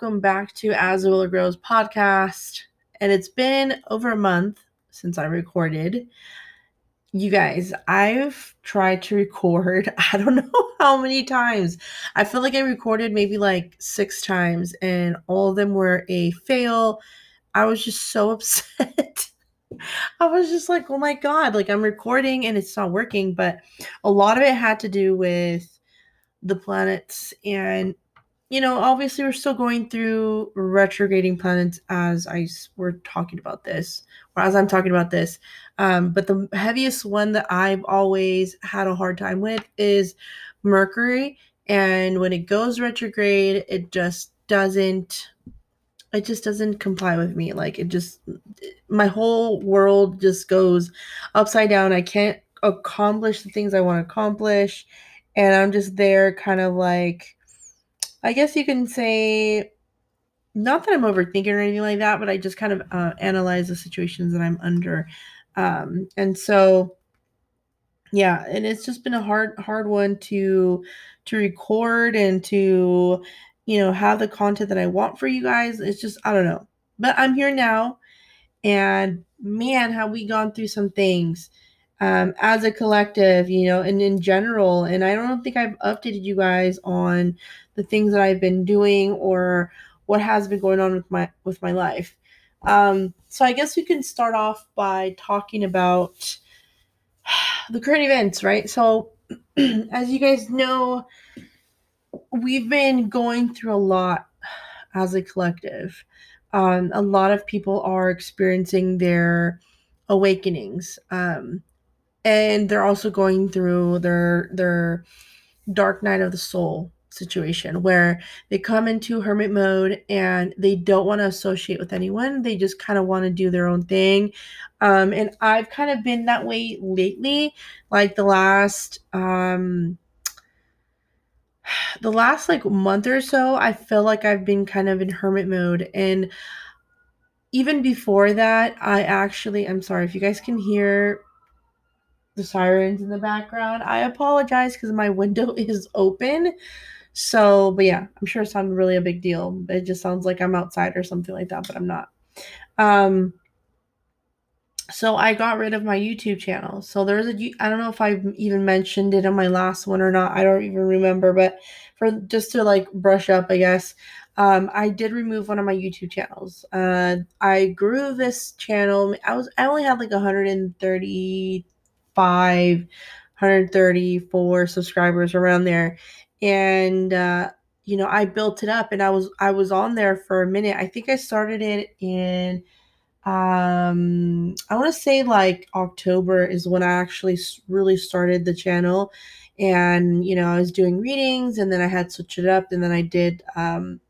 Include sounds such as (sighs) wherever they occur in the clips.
Welcome back to As the Willow Grows podcast. And it's been over a month since I recorded. You guys, I've tried to record, (laughs) I don't know (laughs) how many times. I feel like I recorded maybe like six times, and all of them were a fail. I was just so (laughs) upset. I was just like, oh my God, like I'm recording and it's not working. But a lot of it had to do with the planets and you know obviously we're still going through retrograding planets as i we're talking about this or as i'm talking about this. Um, but the heaviest one that i've always had a hard time with is mercury and when it goes retrograde it just doesn't it just doesn't comply with me like it just my whole world just goes upside down i can't accomplish the things i want to accomplish and I'm just there kind of like I guess you can say not that I'm overthinking or anything like that, but I just kind of uh, analyze the situations that I'm under. Um, and so yeah, and it's just been a hard hard one to to record and to you know have the content that I want for you guys. It's just I don't know. But I'm here now and man, have we gone through some things um, as a collective, you know, and in general. And I don't think I've updated you guys on the things that I've been doing or what has been going on with my with my life. Um, so I guess we can start off by talking about the current events, right? So (clears throat) as you guys know, we've been going through a lot as a collective. Um, a lot of people are experiencing their awakenings. Um, and they're also going through their their dark night of the soul situation where they come into hermit mode and they don't want to associate with anyone. They just kind of want to do their own thing. Um and i've kind of been that way lately. Like the last um (sighs) the last like month or so i feel like i've been kind of in hermit mode. And even before that i actually i'm sorry if you guys can hear the sirens in the background. I apologize because my window (laughs) is open. So, but yeah, I'm sure it's not really a big deal. It just sounds like I'm outside or something like that, but I'm not. Um, so I got rid of my YouTube channel. So there's a I don't know if I even mentioned it on my last one or not. I don't even remember, but for just to like brush up, I guess. Um, I did remove one of my YouTube channels. Uh, I grew this channel. I was I only had like 130 134 subscribers around there. And, uh, you know, I built it up and I was, I was on there for a minute. I think I started it in, um, I want to say like October is when I actually really started the channel. And, you know, I was doing readings and then I had switched it up and then I did, um,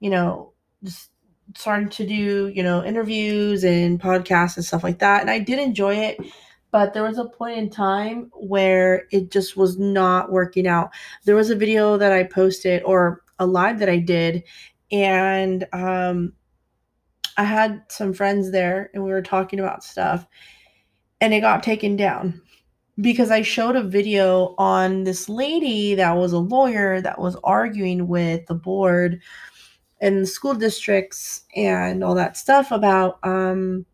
you know, just started to do, you know, interviews and podcasts and stuff like that. And I did enjoy it but there was a point in time where it just was not working out. There was a video that I posted or a live that I did, and um, I had some friends there and we were talking about stuff, and it got taken down because I showed a video on this lady that was a lawyer that was arguing with the board and the school districts and all that stuff about um,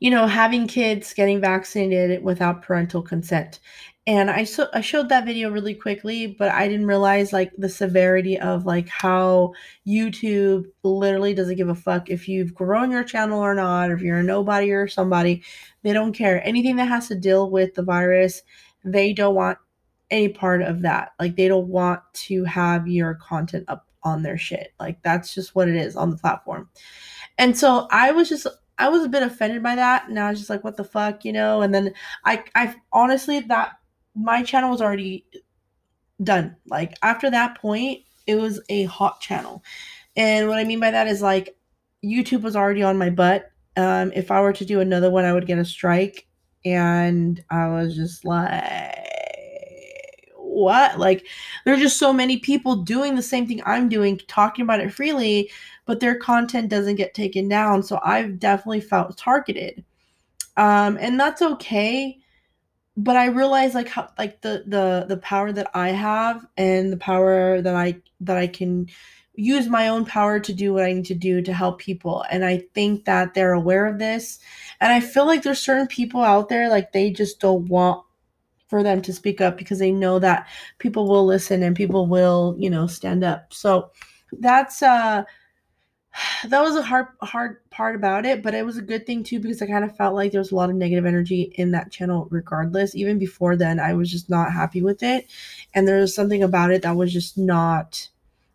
you know, having kids getting vaccinated without parental consent. And I so I showed that video really quickly, but I didn't realize like the severity of like how YouTube literally doesn't give a fuck if you've grown your channel or not, or if you're a nobody or somebody. They don't care. Anything that has to deal with the virus, they don't want any part of that. Like they don't want to have your content up on their shit. Like that's just what it is on the platform. And so I was just I was a bit offended by that, and I was just like, "What the fuck," you know. And then I, I honestly that my channel was already done. Like after that point, it was a hot channel, and what I mean by that is like YouTube was already on my butt. Um, if I were to do another one, I would get a strike, and I was just like what? Like, there's just so many people doing the same thing I'm doing, talking about it freely, but their content doesn't get taken down. So I've definitely felt targeted. Um, and that's okay. but I realize like how like the the the power that I have and the power that I that I can use my own power to do what I need to do to help people. And I think that they're aware of this. And I feel like there's certain people out there like they just don't want for them to speak up because they know that people will listen and people will, you know, stand up. So that's uh (sighs) that was a hard hard part about it, but it was a good thing too because I kind of felt like there was a lot of negative energy in that channel regardless. Even before then, I was just not happy with it. And there was something about it that was just not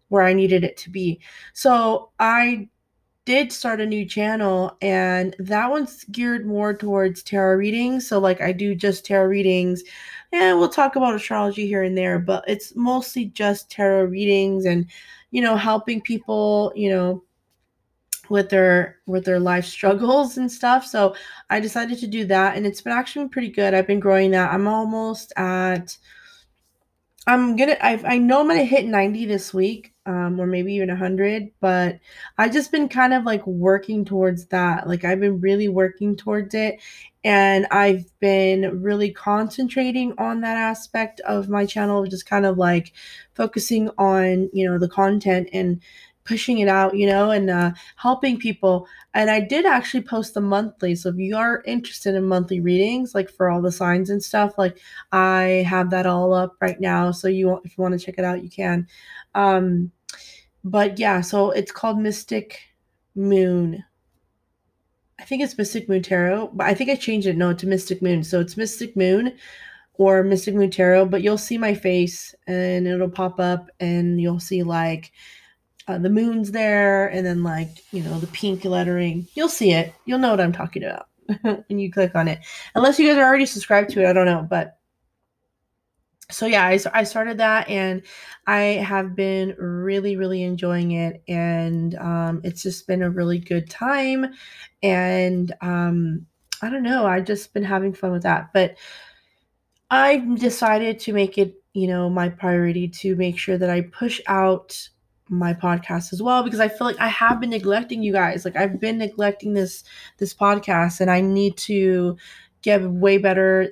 where I needed it to be. So I did start a new channel and that one's geared more towards tarot readings. So like I do just tarot readings and we'll talk about astrology here and there, but it's mostly just tarot readings and you know helping people, you know, with their with their life struggles and stuff. So I decided to do that and it's been actually pretty good. I've been growing that. I'm almost at I'm gonna I I know I'm gonna hit 90 this week, um, or maybe even 100, but i've just been kind of like working towards that. Like I've been really working towards it and I've been really concentrating on that aspect of my channel, just kind of like focusing on, you know, the content and pushing it out, you know, and uh, helping people. And I did actually post the monthly. So if you are interested in monthly readings, like for all the signs and stuff, like I have that all up right now. So you, if you want to check it out, you can. Um, but yeah, so it's called Mystic Moon. I think it's Mystic Moon Tarot, but I think I changed it no to Mystic Moon. So it's Mystic Moon or Mystic Moon Tarot, but you'll see my face and it'll pop up and you'll see like uh, the moon's there and then like you know the pink lettering you'll see it you'll know what i'm talking about (laughs) when you click on it unless you guys are already subscribed to it i don't know but so yeah I, I started that and i have been really really enjoying it and um, it's just been a really good time and um, i don't know i've just been having fun with that but i decided to make it you know my priority to make sure that i push out my podcast as well because I feel like I have been neglecting you guys. Like I've been neglecting this this podcast and I need to get way better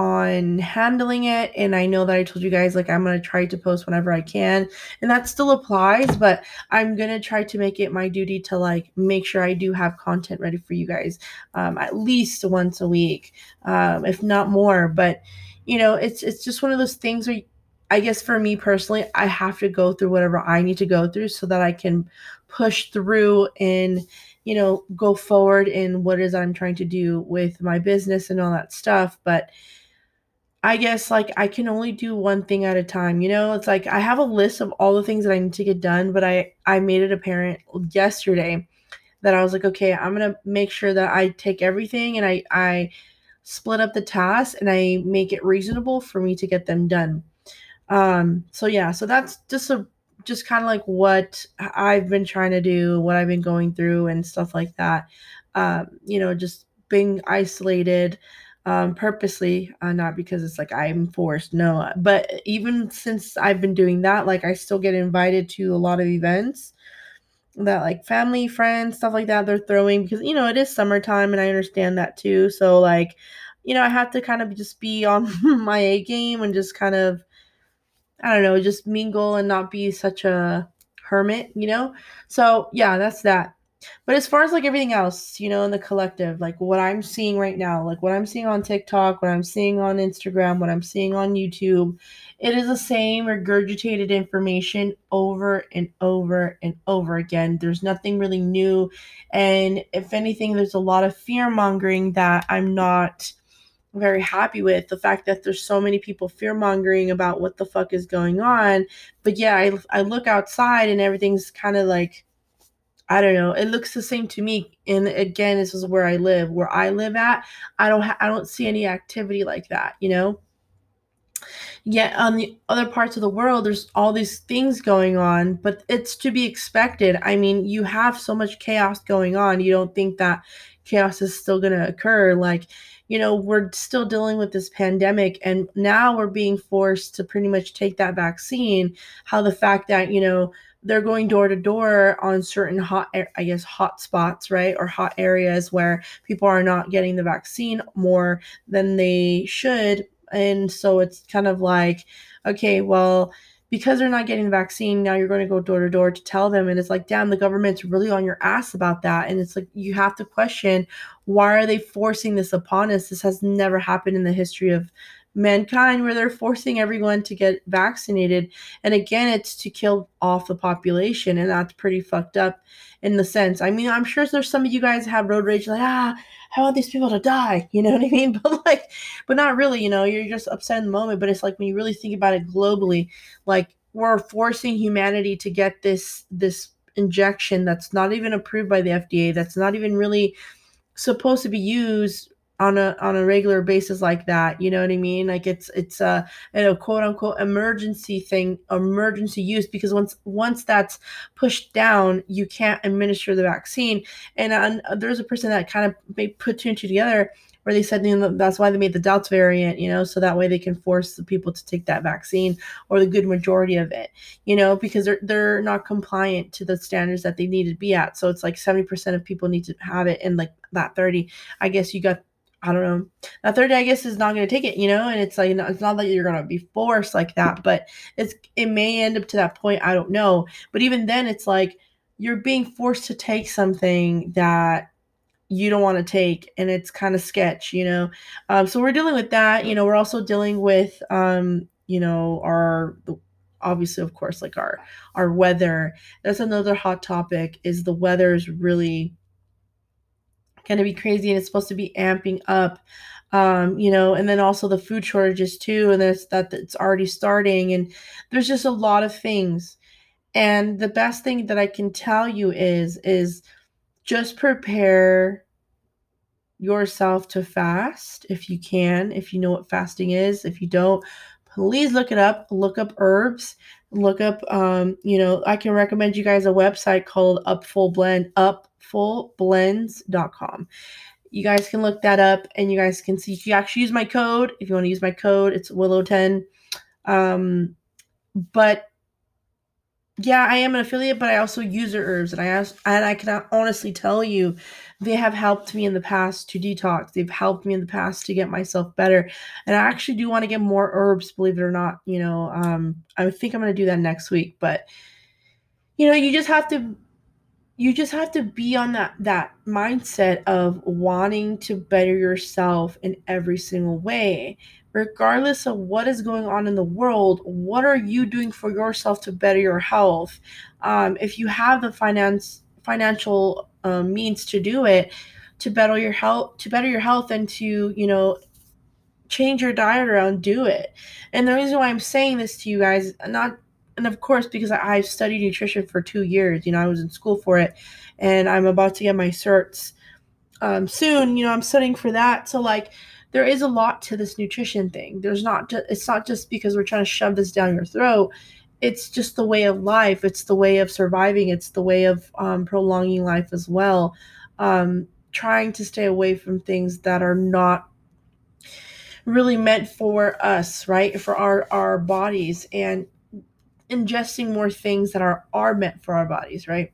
on handling it and I know that I told you guys like I'm going to try to post whenever I can and that still applies but I'm going to try to make it my duty to like make sure I do have content ready for you guys um, at least once a week um, if not more but you know it's it's just one of those things where I guess for me personally, I have to go through whatever I need to go through so that I can push through and, you know, go forward in what is I'm trying to do with my business and all that stuff. But I guess like I can only do one thing at a time. You know, it's like I have a list of all the things that I need to get done, but I I made it apparent yesterday that I was like, okay, I'm going to make sure that I take everything and I I split up the tasks and I make it reasonable for me to get them done um, so yeah, so that's just a just kind of like what I've been trying to do, what I've been going through, and stuff like that. Um, you know, just being isolated um, purposely, uh, not because it's like I'm forced. No, but even since I've been doing that, like I still get invited to a lot of events that like family, friends, stuff like that they're throwing because you know it is summertime and I understand that too. So like, you know, I have to kind of just be (laughs) on my A game and just kind of I don't know, just mingle and not be such a hermit, you know? So, yeah, that's that. But as far as like everything else, you know, in the collective, like what I'm seeing right now, like what I'm seeing on TikTok, what I'm seeing on Instagram, what I'm seeing on YouTube, it is the same regurgitated information over and over and over again. There's nothing really new. And if anything, there's a lot of fear mongering that I'm not very happy with the fact that there's so many people fear mongering about what the fuck is going on. But yeah, I, I look outside and everything's kind of like, I don't know. It looks the same to me. And again, this is where I live. Where I live at, I don't ha- I don't see any activity like that. You know. Yet on the other parts of the world, there's all these things going on, but it's to be expected. I mean, you have so much chaos going on. You don't think that chaos is still going to occur. Like you know, we're still dealing with this pandemic and now we're being forced to pretty much take that vaccine. How the fact that, you know, they're going door to door on certain hot i guess hot spots right? Or hot areas where people are not getting the vaccine more than they should. And so it's kind of like okay well because they're not getting the vaccine now you're going to go door to door to tell them. And it's like damn the government's really on your ass about that. And it's like you have to question why are they forcing this upon us? This has never happened in the history of mankind where they're forcing everyone to get vaccinated. And again it's to kill off the population and that's pretty fucked up in the sense. I mean i'm sure there's some of you guys have road rage like ah i want these people to die? (laughs) You know what i mean? (laughs) But like but not really you know you're just upset in the moment. But it's like when you really think about it globally like we're forcing humanity to get this this injection that's not even approved by the fda that's not even really supposed to be used on a on a regular basis like that you know what i mean? Like it's it's a, a quote unquote emergency thing emergency use because once once that's pushed down you can't administer the vaccine. And uh, there's a person that kind of may put two and two together where they said you know, that's why they made the Delta variant, you know, so that way they can force the people to take that vaccine or the good majority of it, you know, because they're they're not compliant to the standards that they need to be at. So it's like 70% of people need to have it and like that 30, I guess you got I don't know. That third day, I guess, is not going to take it, you know. And it's like it's not that you're going to be forced like that, but it's it may end up to that point. I don't know. But even then, it's like you're being forced to take something that you don't want to take, and it's kind of sketch, you know. Um, so we're dealing with that. You know, we're also dealing with, um, you know, our obviously, of course, like our our weather. That's another hot topic. Is the weather is really going to be crazy and it's supposed to be amping up um, you know, and then also the food shortages too, and that's that it's already starting, and there's just a lot of things. And the best thing that I can tell you is is just prepare yourself to fast if you can, if you know what fasting is. If you don't, please look it up. Look up herbs. Look up, um, you know, I can recommend you guys a website called Upful Blend, upfulblends.com. You guys can look that up and you guys can see. if You actually use my code. If you want to use my code, it's Willow10. Um, but yeah, I am an affiliate, but I also use their herbs, and I ask, and I can honestly tell you, they have helped me in the past to detox. They've helped me in the past to get myself better, and I actually do want to get more herbs. Believe it or not, you know, um, I think I'm going to do that next week. But you know, you just have to, you just have to be on that that mindset of wanting to better yourself in every single way regardless of what is going on in the world, what are you doing for yourself to better your health? Um, if you have the finance financial um, means to do it, to better your health, to better your health, and to you know change your diet around, do it. And the reason why I'm saying this to you guys, not and of course because I've studied nutrition for two years. You know, I was in school for it, and I'm about to get my certs um, soon. You know, I'm studying for that. So like there is a lot to this nutrition thing. There's not just, it's not just because we're trying to shove this down your throat. It's just the way of life. It's the way of surviving. It's the way of um, prolonging life as well. Um, trying to stay away from things that are not really meant for us, right? For our our bodies and ingesting more things that are are meant for our bodies, right?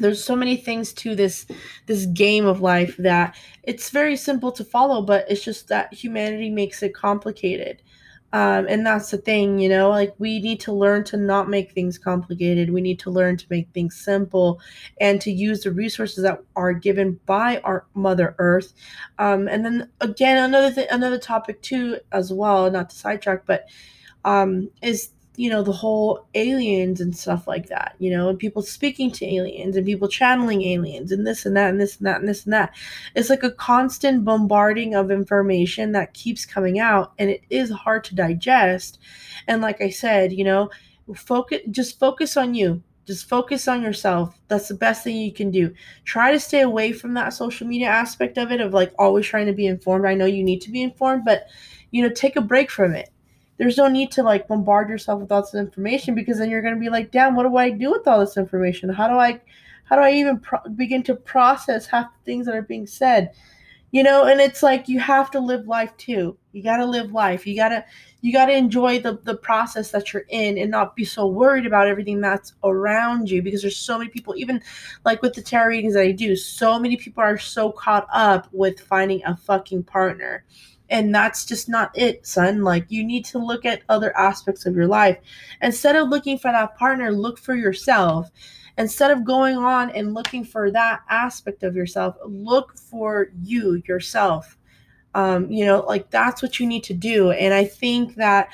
there's so many things to this this game of life that it's very simple to follow but it's just that humanity makes it complicated um, and that's the thing you know like we need to learn to not make things complicated. We need to learn to make things simple and to use the resources that are given by our mother earth. Um, and then again another thing another topic too as well not to sidetrack but um, is you know the whole aliens and stuff like that you know and people speaking to aliens and people channeling aliens and this and that and this and that and this and that. It's like a constant bombarding of information that keeps coming out and it is hard to digest. And like i said you know focus just focus on you. Just focus on yourself. That's the best thing you can do. Try to stay away from that social media aspect of it of like always trying to be informed. I know you need to be informed but you know take a break from it there's no need to like bombard yourself with all this information because then you're going to be like damn what do i do with all this information? How do i how do i even pro- begin to process half the things that are being said? You know and it's like you have to live life too. You got to live life. You got to you got to enjoy the the process that you're in and not be so worried about everything that's around you because there's so many people even like with the tarot readings that I do so many people are so caught up with finding a fucking partner and that's just not it son. Like you need to look at other aspects of your life. Instead of looking for that partner look for yourself. Instead of going on and looking for that aspect of yourself look for you yourself. Um, you know like that's what you need to do. And i think that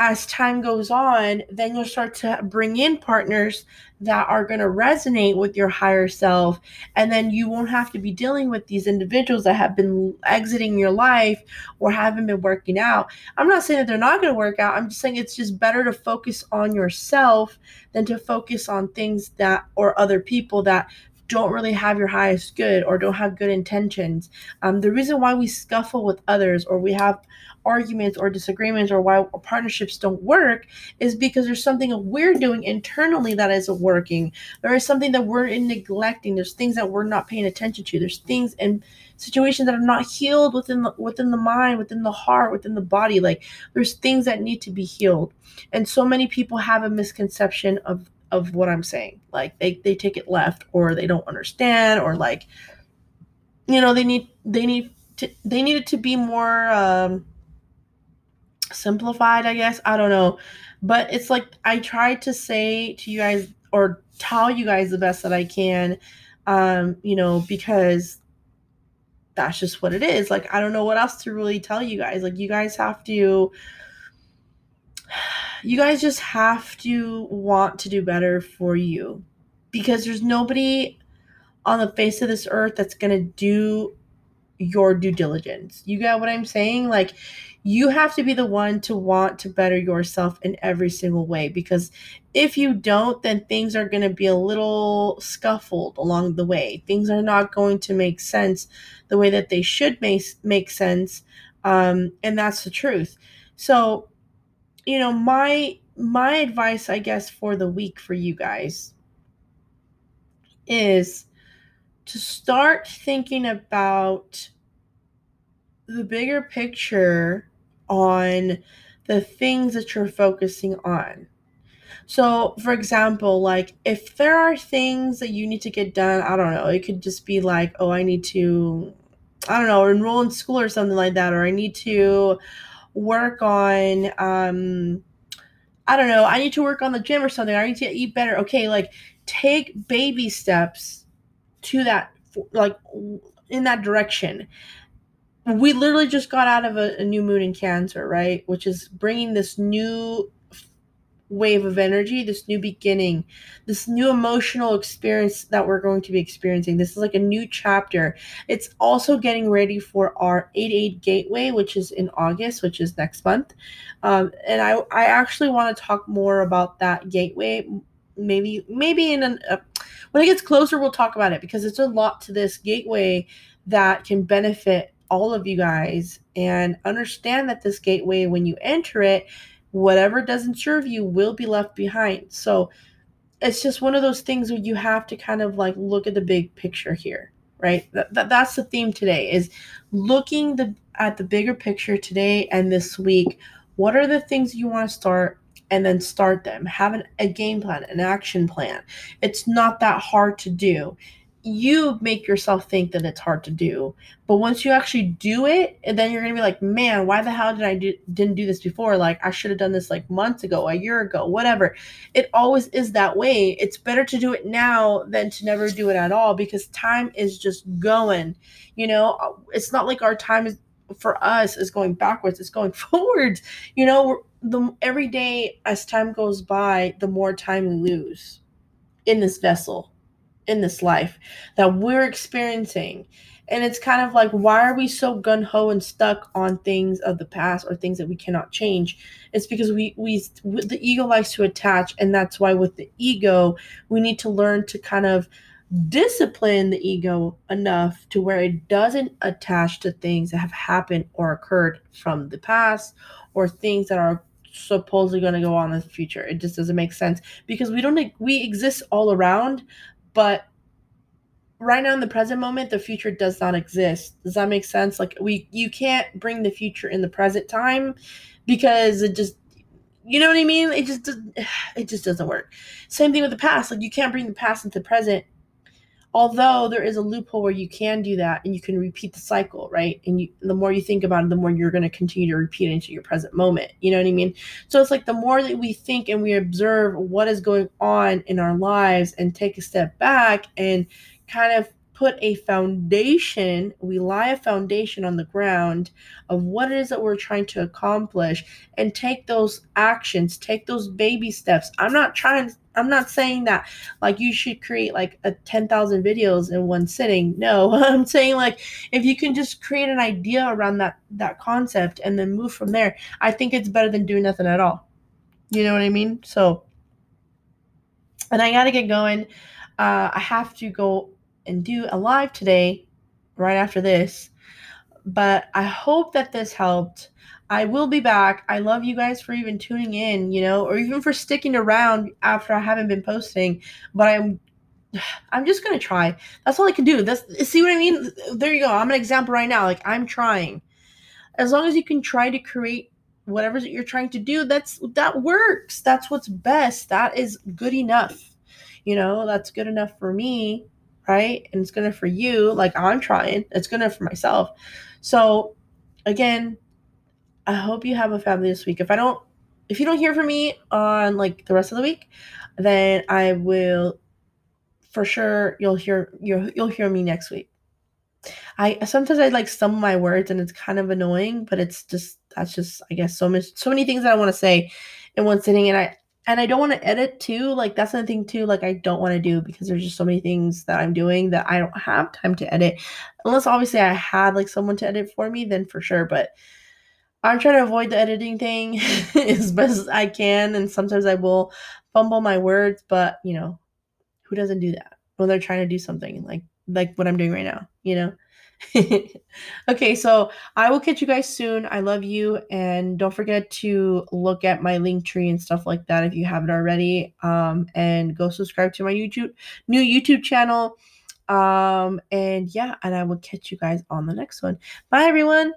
as time goes on then you'll start to bring in partners that are going to resonate with your higher self. And then you won't have to be dealing with these individuals that have been exiting your life or haven't been working out. I'm not saying that they're not going to work out. I'm just saying it's just better to focus on yourself than to focus on things that or other people that don't really have your highest good or don't have good intentions. Um, the reason why we scuffle with others or we have arguments or disagreements or why partnerships don't work is because there's something we're doing internally that isn't working. There is something that we're neglecting. There's things that we're not paying attention to. There's things and situations that are not healed within the, within the mind, within the heart, within the body. Like there's things that need to be healed. And so many people have a misconception of of what I'm saying. Like they, they take it left or they don't understand or like you know they need they need to they need it to be more um simplified, I guess. I don't know. But it's like I try to say to you guys or tell you guys the best that I can um you know because that's just what it is. Like I don't know what else to really tell you guys. Like you guys have to you guys just have to want to do better for you because there's nobody on the face of this earth that's going to do your due diligence. You get what I'm saying? Like, you have to be the one to want to better yourself in every single way because if you don't, then things are going to be a little scuffled along the way. Things are not going to make sense the way that they should make, make sense. Um, and that's the truth. So, you know, my my advice, I guess, for the week for you guys is to start thinking about the bigger picture on the things that you're focusing on. So, for example, like if there are things that you need to get done, I don't know, it could just be like, oh, I need to, I don't know, enroll in school or something like that, or I need to work on um I don't know, I need to work on the gym or something. I need to eat better. Okay, like take baby steps to that like in that direction. We literally just got out of a, a new moon in Cancer, right? Which is bringing this new wave of energy, this new beginning, this new emotional experience that we're going to be experiencing. This is like a new chapter. It's also getting ready for our 8 8 gateway, which is in August, which is next month. Um, and I, I actually want to talk more about that gateway. Maybe, maybe in an, uh, when it gets closer, we'll talk about it because it's a lot to this gateway that can benefit all of you guys and understand that this gateway, when you enter it, whatever doesn't serve you will be left behind. So it's just one of those things where you have to kind of like look at the big picture here, right? That, that that's the theme today is looking the at the bigger picture today and this week. What are the things you want to start and then start them? Have an, a game plan, an action plan. It's not that hard to do you make yourself think that it's hard to do. But once you actually do it and then you're gonna be like man why the hell did i do, didn't do this before? Like i should have done this like months ago a year ago whatever. It always is that way. It's better to do it now than to never do it at all because time is just going you know? It's not like our time is for us is going backwards it's going (laughs) forwards you know? The every day as time goes by the more time we lose in this vessel in this life that we're experiencing. And it's kind of like, why are we so gun ho and stuck on things of the past or things that we cannot change? It's because we, we, the ego likes to attach. And that's why with the ego, we need to learn to kind of discipline the ego enough to where it doesn't attach to things that have happened or occurred from the past or things that are supposedly going to go on in the future. It just doesn't make sense because we don't we exist all around, but right now in the present moment the future does not exist. Does that make sense? Like we you can't bring the future in the present time because it just you know what i mean? It just (sighs) it just doesn't work. Same thing with the past. Like you can't bring the past into the present although there is a loophole where you can do that and you can repeat the cycle right? And you, the more you think about it the more you're going to continue to repeat it into your present moment. You know what i mean? So it's like the more that we think and we observe what is going on in our lives and take a step back and kind of put a foundation, we lie a foundation on the ground of what it is that we're trying to accomplish and take those actions, take those baby steps. I'm not trying I'm not saying that like you should create like a 10,000 videos in one sitting. No, (laughs) I'm saying like if you can just create an idea around that that concept and then move from there, I think it's better than doing nothing at all. You know what I mean? So and I got to get going. Uh, I have to go and do a live today, right after this. But I hope that this helped. I will be back. I love you guys for even tuning in, you know, or even for sticking around after I haven't been posting. But I'm (sighs) I'm just gonna try. That's all I can do. That's see what I mean? There you go. I'm an example right now. Like I'm trying. As long as you can try to create whatever you're trying to do, that's that works. That's what's best. That is good enough. You know, that's good enough for me right? And it's gonna for you, like I'm trying. It's gonna for myself. So again, I hope you have a fabulous week. If I don't if you don't hear from me on like the rest of the week, then I will for sure you'll hear you'll you'll hear me next week. I sometimes I like some of my words and it's kind of annoying, but it's just that's just I guess so much so many things that I want to say in one sitting and I and I don't want to edit too. Like that's another thing too. Like I don't want to do because there's just so many things that I'm doing that I don't have time to edit. Unless obviously I had like someone to edit for me, then for sure. But I'm trying to avoid the editing thing (laughs) as best as I can. And sometimes I will fumble my words, but you know, who doesn't do that when they're trying to do something like like what I'm doing right now, you know? (laughs) okay, so I will catch you guys soon. I love you, and don't forget to look at my link tree and stuff like that if you haven't already. Um, and go subscribe to my YouTube new YouTube channel. Um, and yeah, and I will catch you guys on the next one. Bye, everyone.